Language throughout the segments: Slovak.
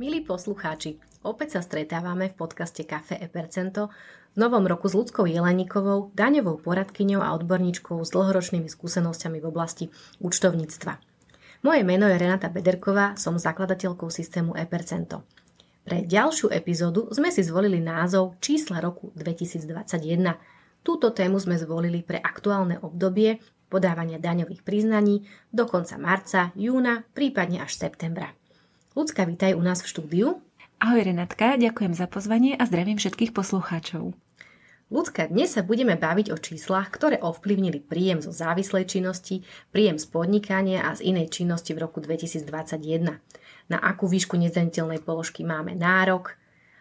Milí poslucháči, opäť sa stretávame v podcaste Café e Percento v novom roku s ľudskou Jelenikovou, daňovou poradkyňou a odborníčkou s dlhoročnými skúsenosťami v oblasti účtovníctva. Moje meno je Renata Bederková, som zakladateľkou systému e-percento. Pre ďalšiu epizódu sme si zvolili názov Čísla roku 2021. Túto tému sme zvolili pre aktuálne obdobie podávania daňových priznaní do konca marca, júna, prípadne až septembra. Ľudská, vítaj u nás v štúdiu. Ahoj Renatka, ďakujem za pozvanie a zdravím všetkých poslucháčov. Ľudská, dnes sa budeme baviť o číslach, ktoré ovplyvnili príjem zo závislej činnosti, príjem z podnikania a z inej činnosti v roku 2021. Na akú výšku nezdaniteľnej položky máme nárok,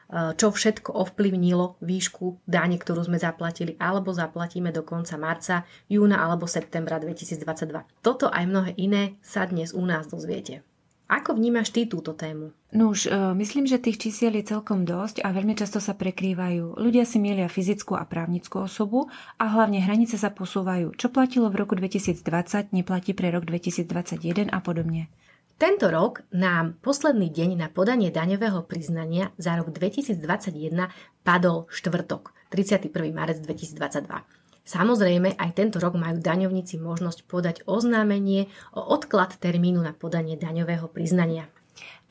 e, čo všetko ovplyvnilo výšku dáne, ktorú sme zaplatili alebo zaplatíme do konca marca, júna alebo septembra 2022. Toto aj mnohé iné sa dnes u nás dozviete. Ako vnímaš ty túto tému? No už uh, myslím, že tých čísiel je celkom dosť a veľmi často sa prekrývajú. Ľudia si mielia fyzickú a právnickú osobu a hlavne hranice sa posúvajú. Čo platilo v roku 2020, neplatí pre rok 2021 a podobne. Tento rok nám posledný deň na podanie daňového priznania za rok 2021 padol štvrtok, 31. marec 2022. Samozrejme, aj tento rok majú daňovníci možnosť podať oznámenie o odklad termínu na podanie daňového priznania.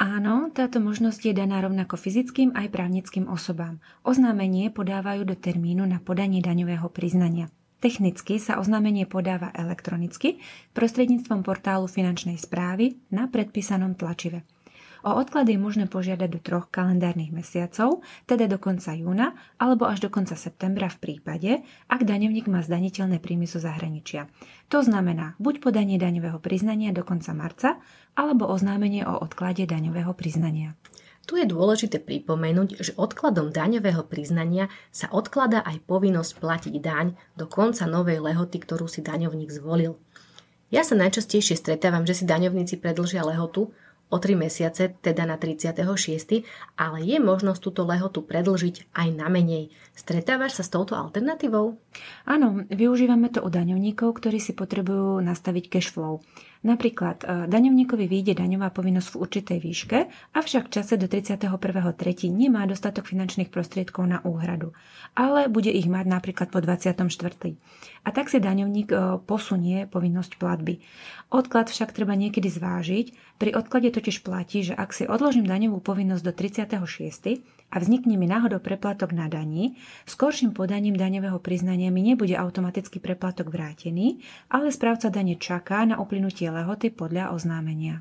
Áno, táto možnosť je daná rovnako fyzickým aj právnickým osobám. Oznámenie podávajú do termínu na podanie daňového priznania. Technicky sa oznámenie podáva elektronicky prostredníctvom portálu finančnej správy na predpísanom tlačive. O odklad je možné požiadať do troch kalendárnych mesiacov, teda do konca júna alebo až do konca septembra v prípade, ak daňovník má zdaniteľné príjmy zo zahraničia. To znamená buď podanie daňového priznania do konca marca, alebo oznámenie o odklade daňového priznania. Tu je dôležité pripomenúť, že odkladom daňového priznania sa odklada aj povinnosť platiť daň do konca novej lehoty, ktorú si daňovník zvolil. Ja sa najčastejšie stretávam, že si daňovníci predlžia lehotu, o 3 mesiace, teda na 36., ale je možnosť túto lehotu predlžiť aj na menej. Stretávaš sa s touto alternatívou? Áno, využívame to u daňovníkov, ktorí si potrebujú nastaviť cash flow. Napríklad, e, daňovníkovi vyjde daňová povinnosť v určitej výške, avšak v čase do 31.3. nemá dostatok finančných prostriedkov na úhradu, ale bude ich mať napríklad po 24. A tak si daňovník e, posunie povinnosť platby. Odklad však treba niekedy zvážiť. Pri odklade totiž platí, že ak si odložím daňovú povinnosť do 36. a vznikne mi náhodou preplatok na daní, skorším podaním daňového priznania mi nebude automaticky preplatok vrátený, ale správca dane čaká na uplynutie lehoty podľa oznámenia.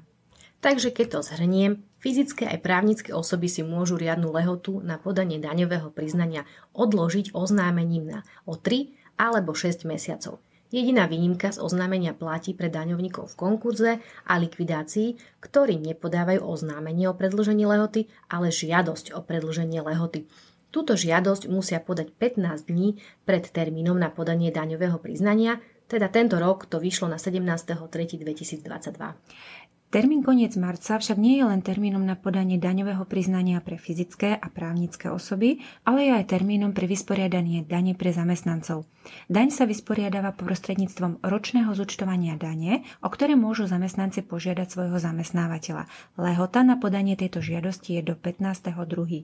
Takže keď to zhrniem, fyzické aj právnické osoby si môžu riadnu lehotu na podanie daňového priznania odložiť oznámením na o 3 alebo 6 mesiacov. Jediná výnimka z oznámenia platí pre daňovníkov v konkurze a likvidácii, ktorí nepodávajú oznámenie o predlžení lehoty, ale žiadosť o predlženie lehoty. Túto žiadosť musia podať 15 dní pred termínom na podanie daňového priznania, teda tento rok to vyšlo na 17.3.2022. Termín koniec marca však nie je len termínom na podanie daňového priznania pre fyzické a právnické osoby, ale je aj termínom pre vysporiadanie dane pre zamestnancov. Daň sa vysporiadáva prostredníctvom ročného zúčtovania dane, o ktoré môžu zamestnanci požiadať svojho zamestnávateľa. Lehota na podanie tejto žiadosti je do 15.2.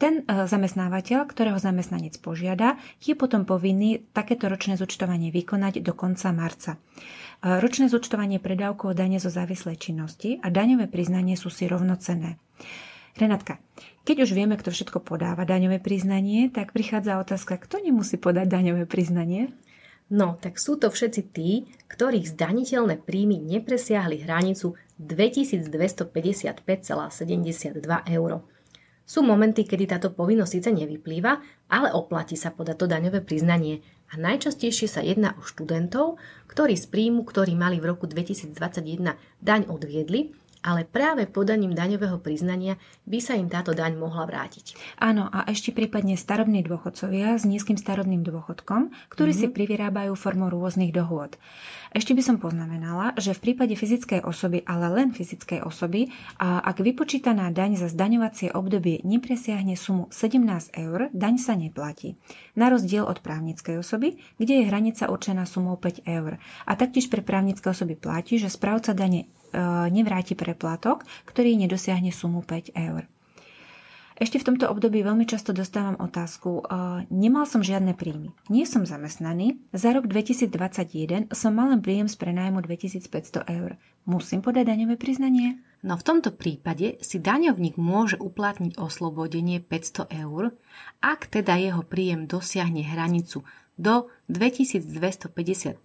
Ten e, zamestnávateľ, ktorého zamestnanec požiada, je potom povinný takéto ročné zúčtovanie vykonať do konca marca. Ročné zúčtovanie predávkov dane zo závislej činnosti a daňové priznanie sú si rovnocenné. Renatka, keď už vieme, kto všetko podáva daňové priznanie, tak prichádza otázka, kto nemusí podať daňové priznanie? No, tak sú to všetci tí, ktorých zdaniteľné príjmy nepresiahli hranicu 2255,72 eur. Sú momenty, kedy táto povinnosť síce nevyplýva, ale oplatí sa podať to daňové priznanie a najčastejšie sa jedná o študentov, ktorí z príjmu, ktorý mali v roku 2021 daň odviedli ale práve podaním daňového priznania by sa im táto daň mohla vrátiť. Áno, a ešte prípadne starobní dôchodcovia s nízkym starobným dôchodkom, ktorí mm-hmm. si privyrábajú formou rôznych dohôd. Ešte by som poznamenala, že v prípade fyzickej osoby, ale len fyzickej osoby, a ak vypočítaná daň za zdaňovacie obdobie nepresiahne sumu 17 eur, daň sa neplatí. Na rozdiel od právnickej osoby, kde je hranica určená sumou 5 eur. A taktiež pre právnické osoby platí, že správca dane nevráti preplatok, ktorý nedosiahne sumu 5 eur. Ešte v tomto období veľmi často dostávam otázku, nemal som žiadne príjmy, nie som zamestnaný, za rok 2021 som mal len príjem z prenájmu 2500 eur. Musím podať daňové priznanie? No v tomto prípade si daňovník môže uplatniť oslobodenie 500 eur, ak teda jeho príjem dosiahne hranicu do 2255,72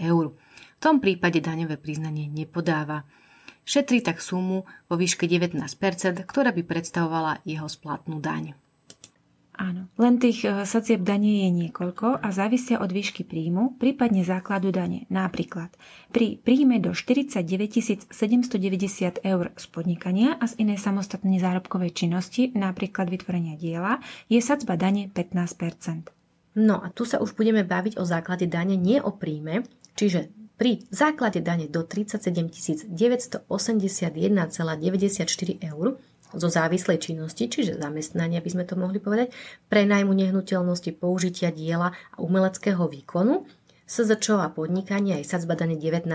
eur. V tom prípade daňové priznanie nepodáva. Šetrí tak sumu vo výške 19%, ktorá by predstavovala jeho splatnú daň. Áno, len tých e, sacieb dane je niekoľko a závisia od výšky príjmu, prípadne základu dane. Napríklad pri príjme do 49 790 eur z podnikania a z inej samostatnej zárobkovej činnosti, napríklad vytvorenia diela, je sadzba dane 15 No a tu sa už budeme baviť o základe dane, nie o príjme, čiže pri základe dane do 37 981,94 eur zo závislej činnosti, čiže zamestnania by sme to mohli povedať, pre najmu nehnuteľnosti použitia diela a umeleckého výkonu, SZČO a podnikanie aj sadzba dane 19%.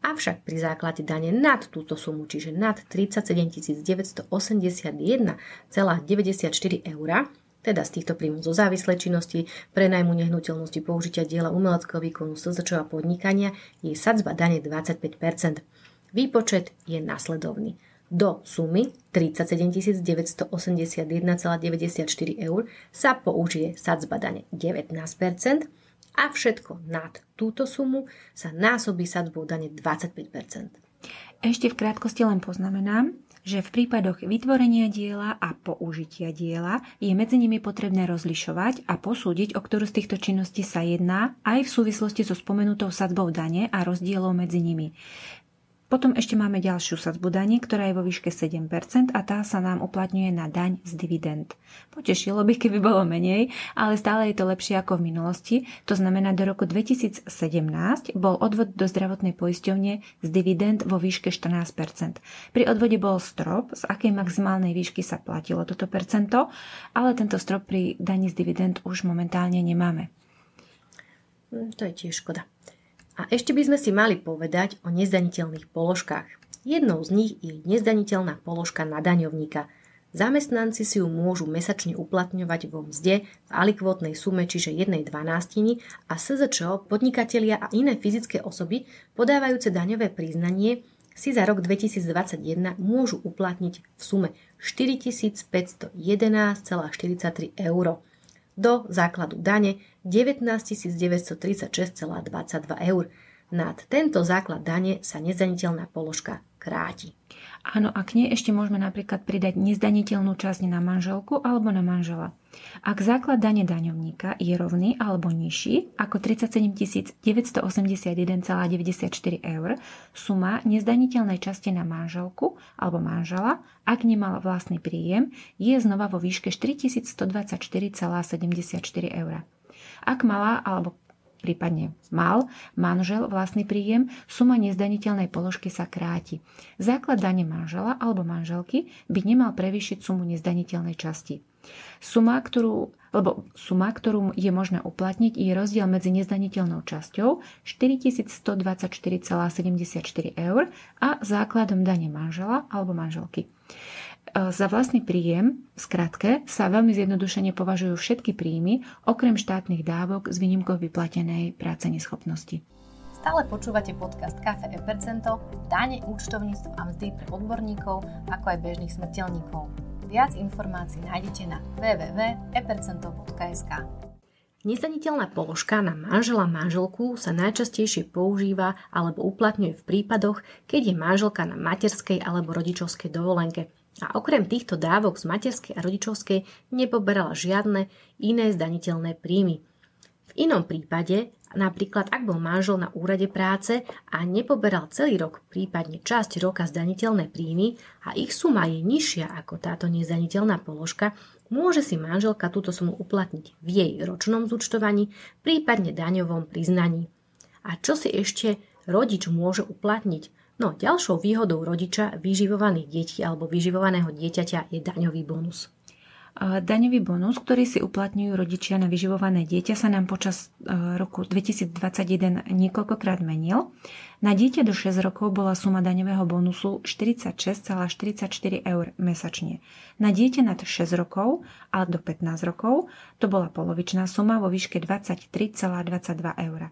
Avšak pri základe dane nad túto sumu, čiže nad 37 981,94 eur, teda z týchto príjmov zo závislej činnosti, prenajmu nehnuteľnosti, použitia diela umeleckého výkonu, SZČ podnikania je sadzba dane 25%. Výpočet je nasledovný. Do sumy 37 981,94 eur sa použije sadzba dane 19% a všetko nad túto sumu sa násobí sadzbou dane 25%. Ešte v krátkosti len poznamenám, že v prípadoch vytvorenia diela a použitia diela je medzi nimi potrebné rozlišovať a posúdiť, o ktorú z týchto činností sa jedná, aj v súvislosti so spomenutou sadbou dane a rozdielov medzi nimi. Potom ešte máme ďalšiu sadzbu daní, ktorá je vo výške 7% a tá sa nám uplatňuje na daň z dividend. Potešilo by, keby bolo menej, ale stále je to lepšie ako v minulosti. To znamená, do roku 2017 bol odvod do zdravotnej poisťovne z dividend vo výške 14%. Pri odvode bol strop, z akej maximálnej výšky sa platilo toto percento, ale tento strop pri daní z dividend už momentálne nemáme. Hm, to je tiež škoda. A ešte by sme si mali povedať o nezdaniteľných položkách. Jednou z nich je nezdaniteľná položka na daňovníka. Zamestnanci si ju môžu mesačne uplatňovať vo mzde v alikvotnej sume, čiže 1 dvanástiny a SZČO, podnikatelia a iné fyzické osoby podávajúce daňové priznanie si za rok 2021 môžu uplatniť v sume 4511,43 eur do základu dane 19 936,22 eur. Nad tento základ dane sa nezdaniteľná položka kráti. Áno, a k nej ešte môžeme napríklad pridať nezdaniteľnú časť na manželku alebo na manžela. Ak základ dane daňovníka je rovný alebo nižší ako 37 981,94 eur, suma nezdaniteľnej časti na manželku alebo manžela, ak nemal vlastný príjem, je znova vo výške 4124,74 eur. Ak mala alebo prípadne mal manžel vlastný príjem, suma nezdaniteľnej položky sa kráti. Základ dane manžela alebo manželky by nemal prevýšiť sumu nezdaniteľnej časti. Suma, ktorú, lebo suma, ktorú je možné uplatniť, je rozdiel medzi nezdaniteľnou časťou 4124,74 eur a základom dane manžela alebo manželky. E, za vlastný príjem, v skratke, sa veľmi zjednodušene považujú všetky príjmy, okrem štátnych dávok s výnimkou vyplatenej práce neschopnosti. Stále počúvate podcast Cafe e Percento, dáne, účtovníctvo a mzdy pre odborníkov, ako aj bežných smrteľníkov. Viac informácií nájdete na www.epercento.sk. Nezdaniteľná položka na manžela manželku sa najčastejšie používa alebo uplatňuje v prípadoch, keď je manželka na materskej alebo rodičovskej dovolenke a okrem týchto dávok z materskej a rodičovskej nepoberala žiadne iné zdaniteľné príjmy. V inom prípade, napríklad ak bol manžel na úrade práce a nepoberal celý rok, prípadne časť roka zdaniteľné príjmy a ich suma je nižšia ako táto nezdaniteľná položka, môže si manželka túto sumu uplatniť v jej ročnom zúčtovaní, prípadne daňovom priznaní. A čo si ešte rodič môže uplatniť? No, ďalšou výhodou rodiča vyživovaných detí alebo vyživovaného dieťaťa je daňový bonus. Daňový bonus, ktorý si uplatňujú rodičia na vyživované dieťa, sa nám počas e, roku 2021 niekoľkokrát menil. Na dieťa do 6 rokov bola suma daňového bonusu 46,44 eur mesačne. Na dieťa nad 6 rokov a do 15 rokov to bola polovičná suma vo výške 23,22 eur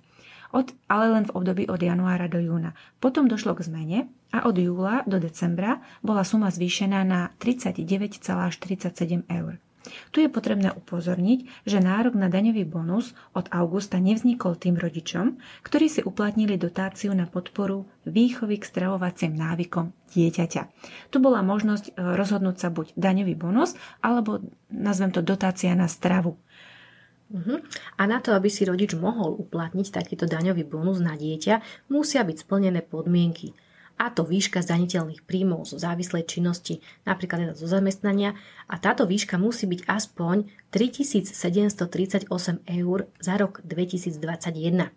od, ale len v období od januára do júna. Potom došlo k zmene a od júla do decembra bola suma zvýšená na 39,47 eur. Tu je potrebné upozorniť, že nárok na daňový bonus od augusta nevznikol tým rodičom, ktorí si uplatnili dotáciu na podporu výchovy k stravovacím návykom dieťaťa. Tu bola možnosť e, rozhodnúť sa buď daňový bonus, alebo nazvem to dotácia na stravu. Uh-huh. A na to, aby si rodič mohol uplatniť takýto daňový bonus na dieťa, musia byť splnené podmienky. A to výška zdaniteľných príjmov zo závislej činnosti, napríklad zo zamestnania, a táto výška musí byť aspoň 3738 eur za rok 2021.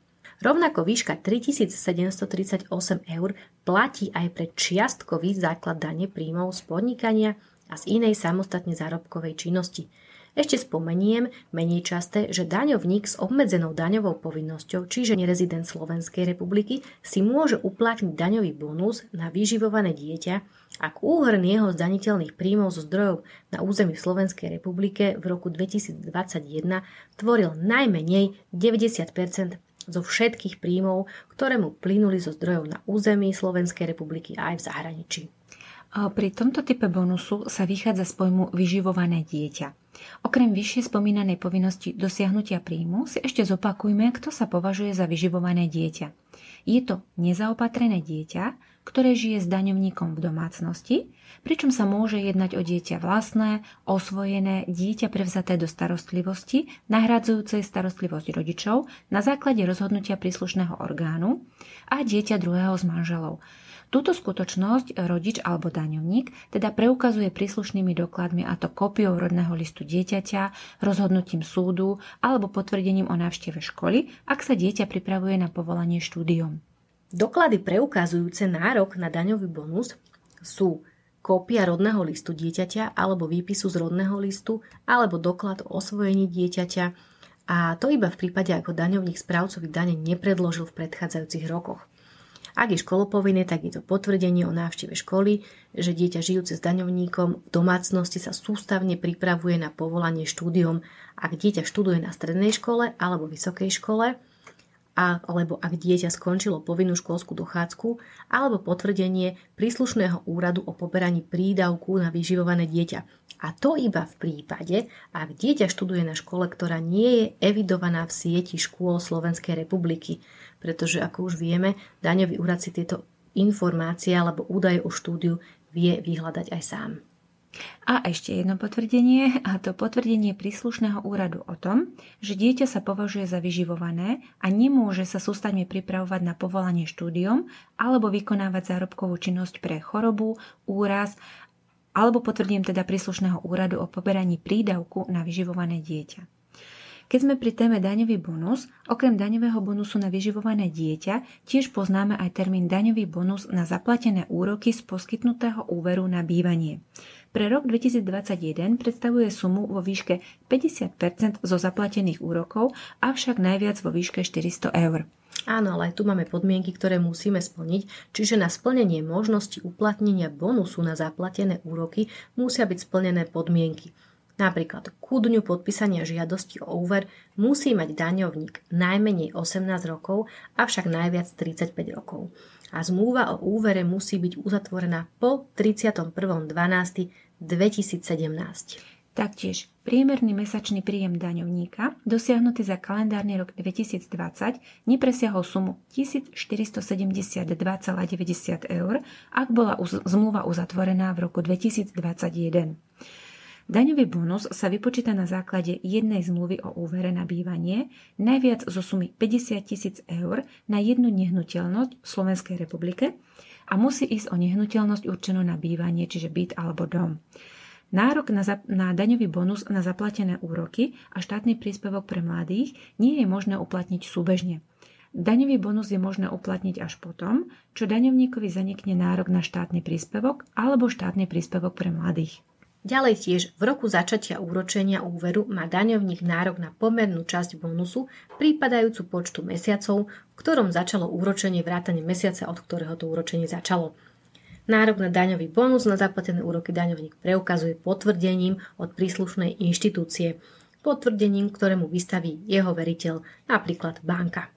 Rovnako výška 3738 eur platí aj pre čiastkový základ dane príjmov z podnikania a z inej samostatne zárobkovej činnosti – ešte spomeniem, menej časté, že daňovník s obmedzenou daňovou povinnosťou, čiže nerezident Slovenskej republiky, si môže uplatniť daňový bonus na vyživované dieťa, ak úhrn jeho zdaniteľných príjmov zo zdrojov na území v Slovenskej republike v roku 2021 tvoril najmenej 90% zo všetkých príjmov, ktoré mu plynuli zo zdrojov na území Slovenskej republiky aj v zahraničí. Pri tomto type bonusu sa vychádza z pojmu vyživované dieťa. Okrem vyššie spomínanej povinnosti dosiahnutia príjmu si ešte zopakujme, kto sa považuje za vyživované dieťa. Je to nezaopatrené dieťa, ktoré žije s daňovníkom v domácnosti, pričom sa môže jednať o dieťa vlastné, osvojené, dieťa prevzaté do starostlivosti, nahradzujúcej starostlivosť rodičov na základe rozhodnutia príslušného orgánu a dieťa druhého z manželov, Túto skutočnosť rodič alebo daňovník teda preukazuje príslušnými dokladmi a to kópiou rodného listu dieťaťa, rozhodnutím súdu alebo potvrdením o návšteve školy, ak sa dieťa pripravuje na povolanie štúdiom. Doklady preukazujúce nárok na daňový bonus sú kópia rodného listu dieťaťa alebo výpisu z rodného listu alebo doklad o osvojení dieťaťa a to iba v prípade, ako daňovník správcovi dane nepredložil v predchádzajúcich rokoch. Ak je školopovinné, tak je to potvrdenie o návšteve školy, že dieťa žijúce s daňovníkom v domácnosti sa sústavne pripravuje na povolanie štúdium, ak dieťa študuje na strednej škole alebo vysokej škole, alebo ak dieťa skončilo povinnú školskú dochádzku, alebo potvrdenie príslušného úradu o poberaní prídavku na vyživované dieťa. A to iba v prípade, ak dieťa študuje na škole, ktorá nie je evidovaná v sieti škôl Slovenskej republiky pretože ako už vieme, daňový úrad si tieto informácie alebo údaje o štúdiu vie vyhľadať aj sám. A ešte jedno potvrdenie, a to potvrdenie príslušného úradu o tom, že dieťa sa považuje za vyživované a nemôže sa sústavne pripravovať na povolanie štúdiom alebo vykonávať zárobkovú činnosť pre chorobu, úraz alebo potvrdím teda príslušného úradu o poberaní prídavku na vyživované dieťa. Keď sme pri téme daňový bonus, okrem daňového bonusu na vyživované dieťa, tiež poznáme aj termín daňový bonus na zaplatené úroky z poskytnutého úveru na bývanie. Pre rok 2021 predstavuje sumu vo výške 50% zo zaplatených úrokov, avšak najviac vo výške 400 eur. Áno, ale tu máme podmienky, ktoré musíme splniť, čiže na splnenie možnosti uplatnenia bonusu na zaplatené úroky musia byť splnené podmienky. Napríklad ku dňu podpísania žiadosti o úver musí mať daňovník najmenej 18 rokov, avšak najviac 35 rokov. A zmluva o úvere musí byť uzatvorená po 31.12.2017. Taktiež priemerný mesačný príjem daňovníka, dosiahnutý za kalendárny rok 2020, nepresiahol sumu 1472,90 eur, ak bola zmluva uzatvorená v roku 2021. Daňový bonus sa vypočíta na základe jednej zmluvy o úvere na bývanie, najviac zo sumy 50 tisíc eur na jednu nehnuteľnosť v Slovenskej republike a musí ísť o nehnuteľnosť určenú na bývanie, čiže byt alebo dom. Nárok na, za- na daňový bonus na zaplatené úroky a štátny príspevok pre mladých nie je možné uplatniť súbežne. Daňový bonus je možné uplatniť až potom, čo daňovníkovi zanikne nárok na štátny príspevok alebo štátny príspevok pre mladých. Ďalej tiež v roku začatia úročenia úveru má daňovník nárok na pomernú časť bonusu, prípadajúcu počtu mesiacov, v ktorom začalo úročenie vrátane mesiaca, od ktorého to úročenie začalo. Nárok na daňový bonus na zaplatené úroky daňovník preukazuje potvrdením od príslušnej inštitúcie, potvrdením, ktorému vystaví jeho veriteľ, napríklad banka.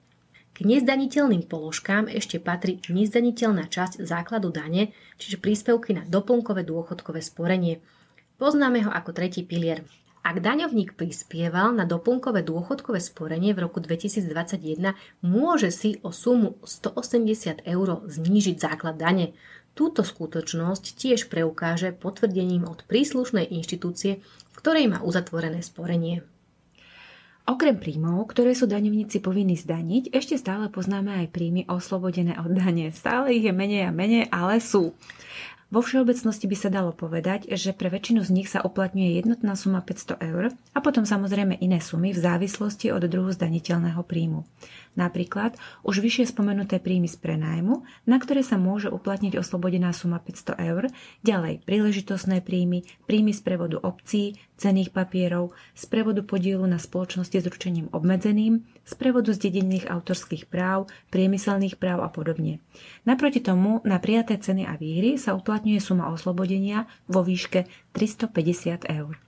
K nezdaniteľným položkám ešte patrí nezdaniteľná časť základu dane, čiže príspevky na doplnkové dôchodkové sporenie – Poznáme ho ako tretí pilier. Ak daňovník prispieval na doplnkové dôchodkové sporenie v roku 2021, môže si o sumu 180 eur znížiť základ dane. Túto skutočnosť tiež preukáže potvrdením od príslušnej inštitúcie, v ktorej má uzatvorené sporenie. Okrem príjmov, ktoré sú daňovníci povinní zdaniť, ešte stále poznáme aj príjmy oslobodené od dane. Stále ich je menej a menej, ale sú. Vo všeobecnosti by sa dalo povedať, že pre väčšinu z nich sa uplatňuje jednotná suma 500 eur a potom samozrejme iné sumy v závislosti od druhu zdaniteľného príjmu. Napríklad už vyššie spomenuté príjmy z prenájmu, na ktoré sa môže uplatniť oslobodená suma 500 eur, ďalej príležitostné príjmy, príjmy z prevodu obcí, cených papierov, z prevodu podielu na spoločnosti s ručením obmedzeným, z prevodu zdedených autorských práv, priemyselných práv a podobne. Naproti tomu na prijaté ceny a výhry sa uplatňuje suma oslobodenia vo výške 350 eur.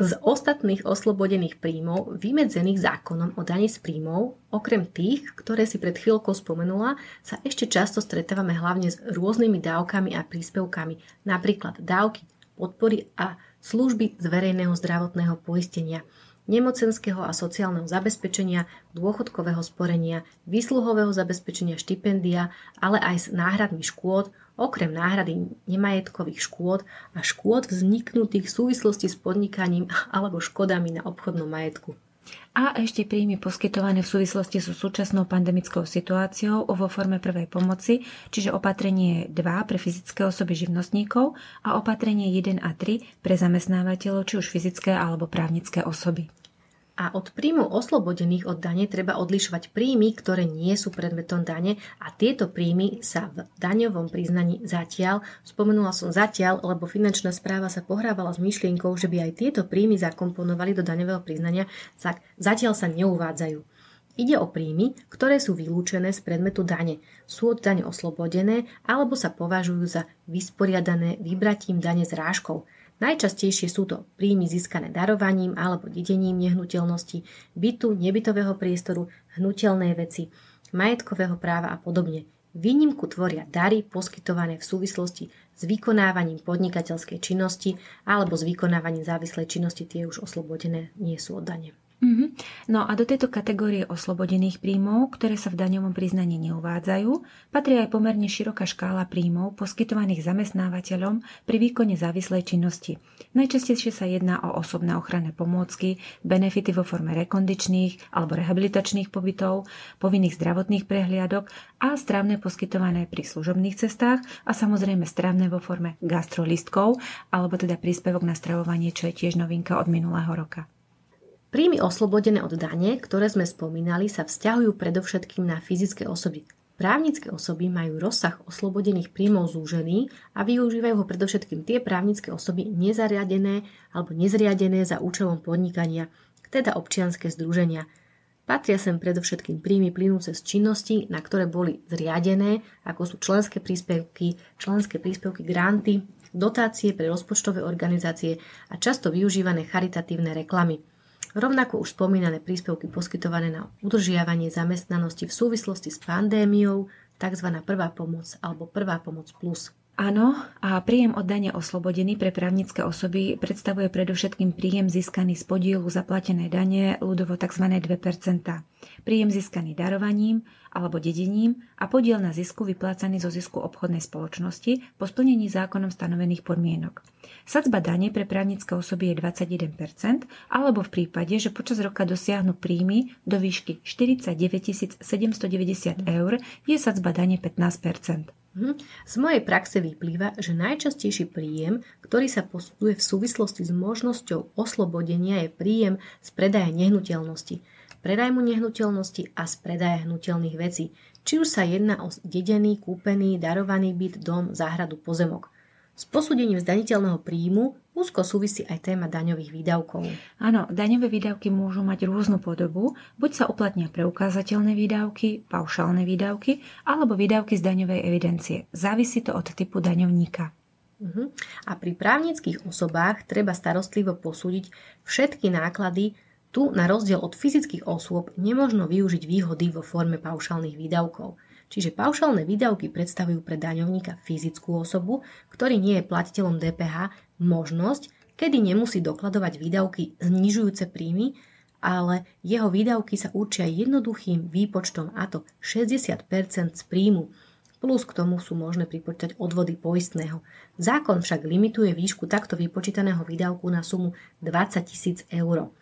Z ostatných oslobodených príjmov vymedzených zákonom o daní z príjmov, okrem tých, ktoré si pred chvíľkou spomenula, sa ešte často stretávame hlavne s rôznymi dávkami a príspevkami, napríklad dávky, podpory a služby z verejného zdravotného poistenia, nemocenského a sociálneho zabezpečenia, dôchodkového sporenia, výsluhového zabezpečenia štipendia, ale aj s náhradmi škôd, okrem náhrady nemajetkových škôd a škôd vzniknutých v súvislosti s podnikaním alebo škodami na obchodnom majetku. A ešte príjmy poskytované v súvislosti so súčasnou pandemickou situáciou vo forme prvej pomoci, čiže opatrenie 2 pre fyzické osoby živnostníkov a opatrenie 1 a 3 pre zamestnávateľov, či už fyzické alebo právnické osoby a od príjmov oslobodených od dane treba odlišovať príjmy, ktoré nie sú predmetom dane. A tieto príjmy sa v daňovom priznaní zatiaľ, spomenula som zatiaľ, lebo finančná správa sa pohrávala s myšlienkou, že by aj tieto príjmy zakomponovali do daňového priznania, tak zatiaľ sa neuvádzajú. Ide o príjmy, ktoré sú vylúčené z predmetu dane, sú od dane oslobodené alebo sa považujú za vysporiadané vybratím dane z rážkov – Najčastejšie sú to príjmy získané darovaním alebo dedením nehnuteľnosti, bytu, nebytového priestoru, hnutelné veci, majetkového práva a podobne. Výnimku tvoria dary poskytované v súvislosti s vykonávaním podnikateľskej činnosti alebo s vykonávaním závislej činnosti, tie už oslobodené nie sú od dane. Mm-hmm. No a do tejto kategórie oslobodených príjmov, ktoré sa v daňovom priznaní neuvádzajú, patrí aj pomerne široká škála príjmov poskytovaných zamestnávateľom pri výkone závislej činnosti. Najčastejšie sa jedná o osobné ochranné pomôcky, benefity vo forme rekondičných alebo rehabilitačných pobytov, povinných zdravotných prehliadok a strávne poskytované pri služobných cestách a samozrejme strávne vo forme gastrolistkov alebo teda príspevok na stravovanie, čo je tiež novinka od minulého roka. Príjmy oslobodené od dane, ktoré sme spomínali, sa vzťahujú predovšetkým na fyzické osoby. Právnické osoby majú rozsah oslobodených príjmov zúžený a využívajú ho predovšetkým tie právnické osoby nezariadené alebo nezriadené za účelom podnikania, teda občianské združenia. Patria sem predovšetkým príjmy plynúce z činnosti, na ktoré boli zriadené, ako sú členské príspevky, členské príspevky granty, dotácie pre rozpočtové organizácie a často využívané charitatívne reklamy – Rovnako už spomínané príspevky poskytované na udržiavanie zamestnanosti v súvislosti s pandémiou, tzv. prvá pomoc alebo prvá pomoc plus. Áno, a príjem od dane oslobodený pre právnické osoby predstavuje predovšetkým príjem získaný z podielu zaplatenej dane, ľudovo tzv. 2%. Príjem získaný darovaním alebo dedením a podiel na zisku vyplácaný zo zisku obchodnej spoločnosti po splnení zákonom stanovených podmienok. Sadzba dane pre právnické osoby je 21%, alebo v prípade, že počas roka dosiahnu príjmy do výšky 49 790 eur, je sadzba dane 15%. Mhm. Z mojej praxe vyplýva, že najčastejší príjem, ktorý sa posudzuje v súvislosti s možnosťou oslobodenia je príjem z predaja nehnuteľnosti, predajmu nehnuteľnosti a z predaja hnutelných vecí, či už sa jedná o dedený, kúpený, darovaný byt, dom, záhradu, pozemok. S posúdením zdaniteľného príjmu úzko súvisí aj téma daňových výdavkov. Áno, daňové výdavky môžu mať rôznu podobu, buď sa uplatnia preukázateľné výdavky, paušálne výdavky, alebo výdavky z daňovej evidencie. Závisí to od typu daňovníka. Uh-huh. A pri právnických osobách treba starostlivo posúdiť všetky náklady. Tu, na rozdiel od fyzických osôb, nemožno využiť výhody vo forme paušálnych výdavkov. Čiže paušálne výdavky predstavujú pre daňovníka fyzickú osobu, ktorý nie je platiteľom DPH, možnosť, kedy nemusí dokladovať výdavky znižujúce príjmy, ale jeho výdavky sa určia jednoduchým výpočtom a to 60% z príjmu. Plus k tomu sú možné pripočítať odvody poistného. Zákon však limituje výšku takto vypočítaného výdavku na sumu 20 tisíc eur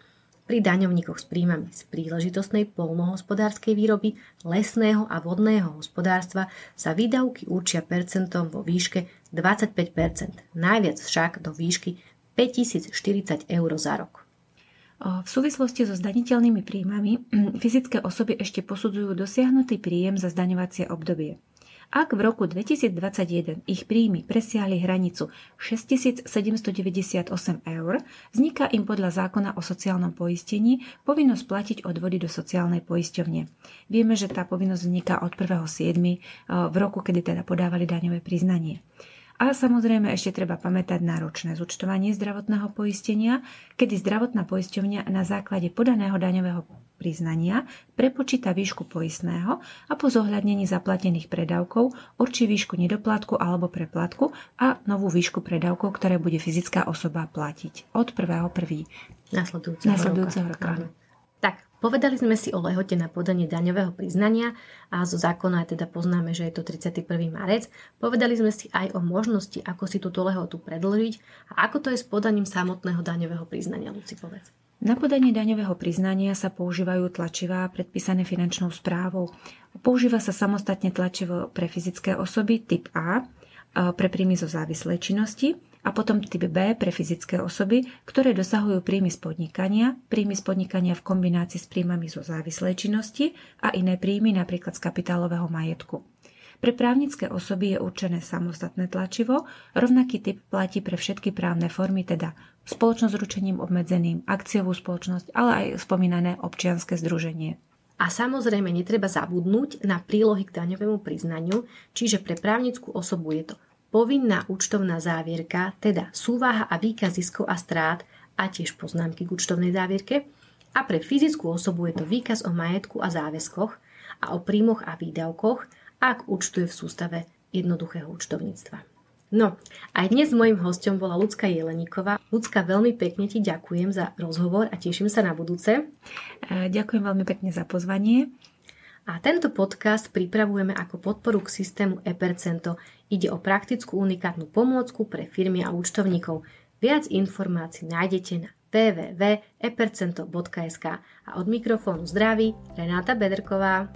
pri daňovníkoch s príjmami z príležitostnej polnohospodárskej výroby, lesného a vodného hospodárstva sa výdavky určia percentom vo výške 25%, najviac však do výšky 5040 eur za rok. V súvislosti so zdaniteľnými príjmami fyzické osoby ešte posudzujú dosiahnutý príjem za zdaňovacie obdobie. Ak v roku 2021 ich príjmy presiahli hranicu 6798 eur, vzniká im podľa zákona o sociálnom poistení povinnosť platiť odvody do sociálnej poisťovne. Vieme, že tá povinnosť vzniká od 1.7. Eh, v roku, kedy teda podávali daňové priznanie. A samozrejme ešte treba pamätať na ročné zúčtovanie zdravotného poistenia, kedy zdravotná poisťovňa na základe podaného daňového priznania prepočíta výšku poistného a po zohľadnení zaplatených predávkov určí výšku nedoplatku alebo preplatku a novú výšku predávkov, ktoré bude fyzická osoba platiť od 1.1. Nasledujúceho, nasledujúceho roka. roka. Tak, povedali sme si o lehote na podanie daňového priznania a zo zákona teda poznáme, že je to 31. marec. Povedali sme si aj o možnosti, ako si túto lehotu predložiť a ako to je s podaním samotného daňového priznania, Luci, povedz. Na podanie daňového priznania sa používajú tlačivá predpísané finančnou správou. Používa sa samostatne tlačivo pre fyzické osoby typ A, pre príjmy zo závislej činnosti a potom typ B pre fyzické osoby, ktoré dosahujú príjmy z podnikania, príjmy z podnikania v kombinácii s príjmami zo závislej činnosti a iné príjmy napríklad z kapitálového majetku. Pre právnické osoby je určené samostatné tlačivo, rovnaký typ platí pre všetky právne formy, teda spoločnosť s ručením obmedzeným, akciovú spoločnosť, ale aj spomínané občianske združenie. A samozrejme netreba zabudnúť na prílohy k daňovému priznaniu, čiže pre právnickú osobu je to povinná účtovná závierka, teda súvaha a výkaz ziskov a strát a tiež poznámky k účtovnej závierke. A pre fyzickú osobu je to výkaz o majetku a záväzkoch a o príjmoch a výdavkoch ak účtuje v sústave jednoduchého účtovníctva. No, aj dnes mojim hostom bola Lucka Jeleníková. Lucka, veľmi pekne ti ďakujem za rozhovor a teším sa na budúce. E, ďakujem veľmi pekne za pozvanie. A tento podcast pripravujeme ako podporu k systému ePercento. Ide o praktickú unikátnu pomôcku pre firmy a účtovníkov. Viac informácií nájdete na www.epercento.sk a od mikrofónu zdraví Renáta Bederková.